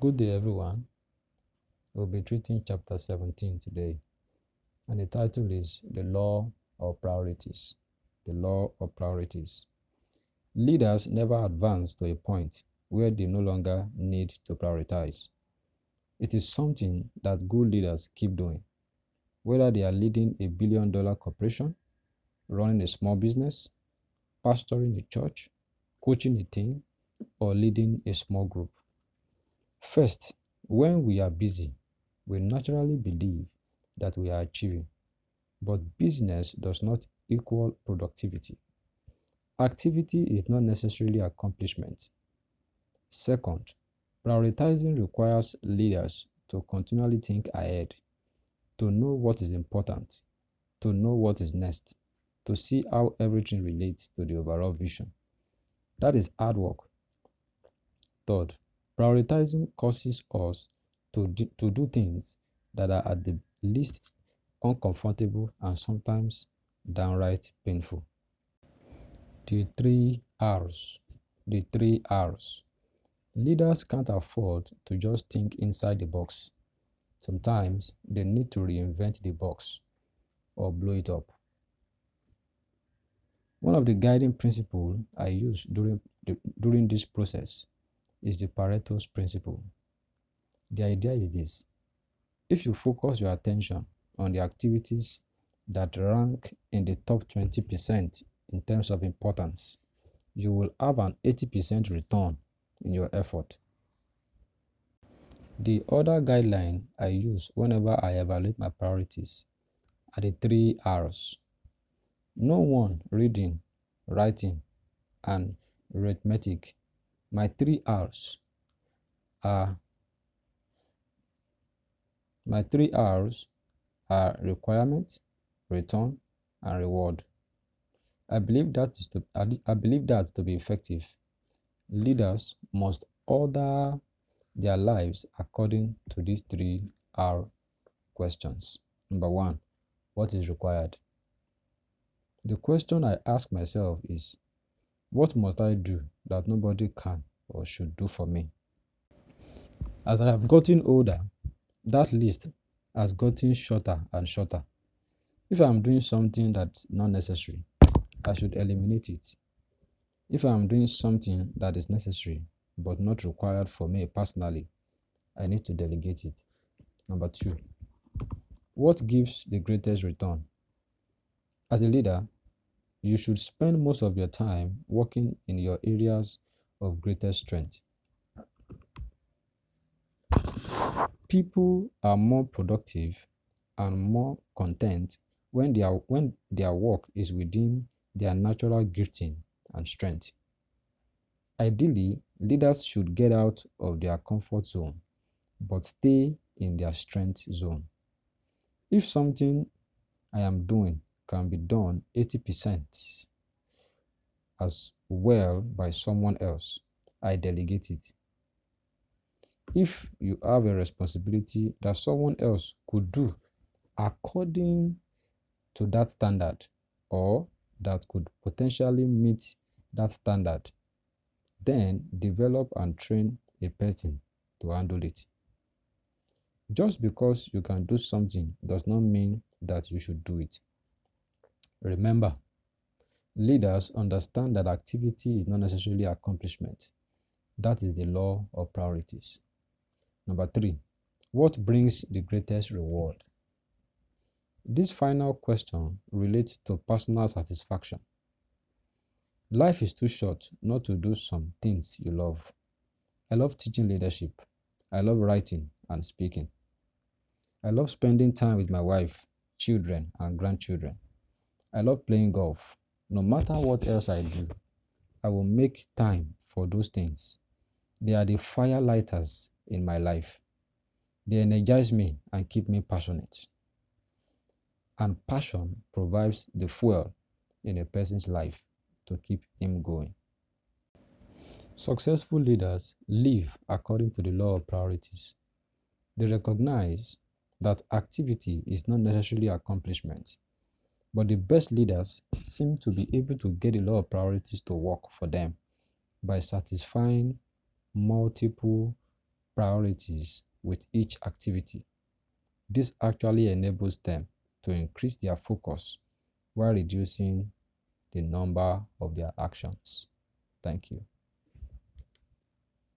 Good day, everyone. We'll be treating chapter 17 today, and the title is The Law of Priorities. The Law of Priorities. Leaders never advance to a point where they no longer need to prioritize. It is something that good leaders keep doing, whether they are leading a billion dollar corporation, running a small business, pastoring a church, coaching a team, or leading a small group. First, when we are busy, we naturally believe that we are achieving, but business does not equal productivity. Activity is not necessarily accomplishment. Second, prioritizing requires leaders to continually think ahead, to know what is important, to know what is next, to see how everything relates to the overall vision. That is hard work. Third, prioritizing causes us to do, things that are at the least uncomfortable and sometimes downright painful. The three R's. The three R's. Leaders can't afford to just think inside the box. Sometimes they need to reinvent the box or blow it up. One of the guiding principles I use during, the, during this process is the Pareto's principle. The idea is this if you focus your attention on the activities that rank in the top 20% in terms of importance, you will have an 80% return in your effort. The other guideline I use whenever I evaluate my priorities are the three R's. No one reading, writing, and arithmetic. My three R's are my three R's are requirement, return, and reward. I believe that to I believe that to be effective, leaders must order their lives according to these three R questions. Number one, what is required? The question I ask myself is, what must I do that nobody can or should do for me? As I have gotten older, that list has gotten shorter and shorter. If I'm doing something that's not necessary, I should eliminate it. If I'm doing something that is necessary but not required for me personally, I need to delegate it. Number two, what gives the greatest return? As a leader, you should spend most of your time working in your areas of greatest strength. People are more productive and more content when their, when their work is within their natural gifting and strength. Ideally, leaders should get out of their comfort zone but stay in their strength zone. If something I am doing can be done 80% as well by someone else, I delegate it. If you have a responsibility that someone else could do according to that standard or that could potentially meet that standard, then develop and train a person to handle it. Just because you can do something does not mean that you should do it. Remember, leaders understand that activity is not necessarily accomplishment. That is the law of priorities. Number three, what brings the greatest reward? This final question relates to personal satisfaction. Life is too short not to do some things you love. I love teaching leadership. I love writing and speaking. I love spending time with my wife, children, and grandchildren. I love playing golf. No matter what else I do, I will make time for those things. They are the fire lighters in my life. They energize me and keep me passionate. And passion provides the fuel in a person's life to keep him going. Successful leaders live according to the law of priorities. They recognize that activity is not necessarily accomplishment, but the best leaders seem to be able to get a lot of priorities to work for them by satisfying multiple priorities with each activity. This actually enables them to increase their focus while reducing the number of their actions. Thank you.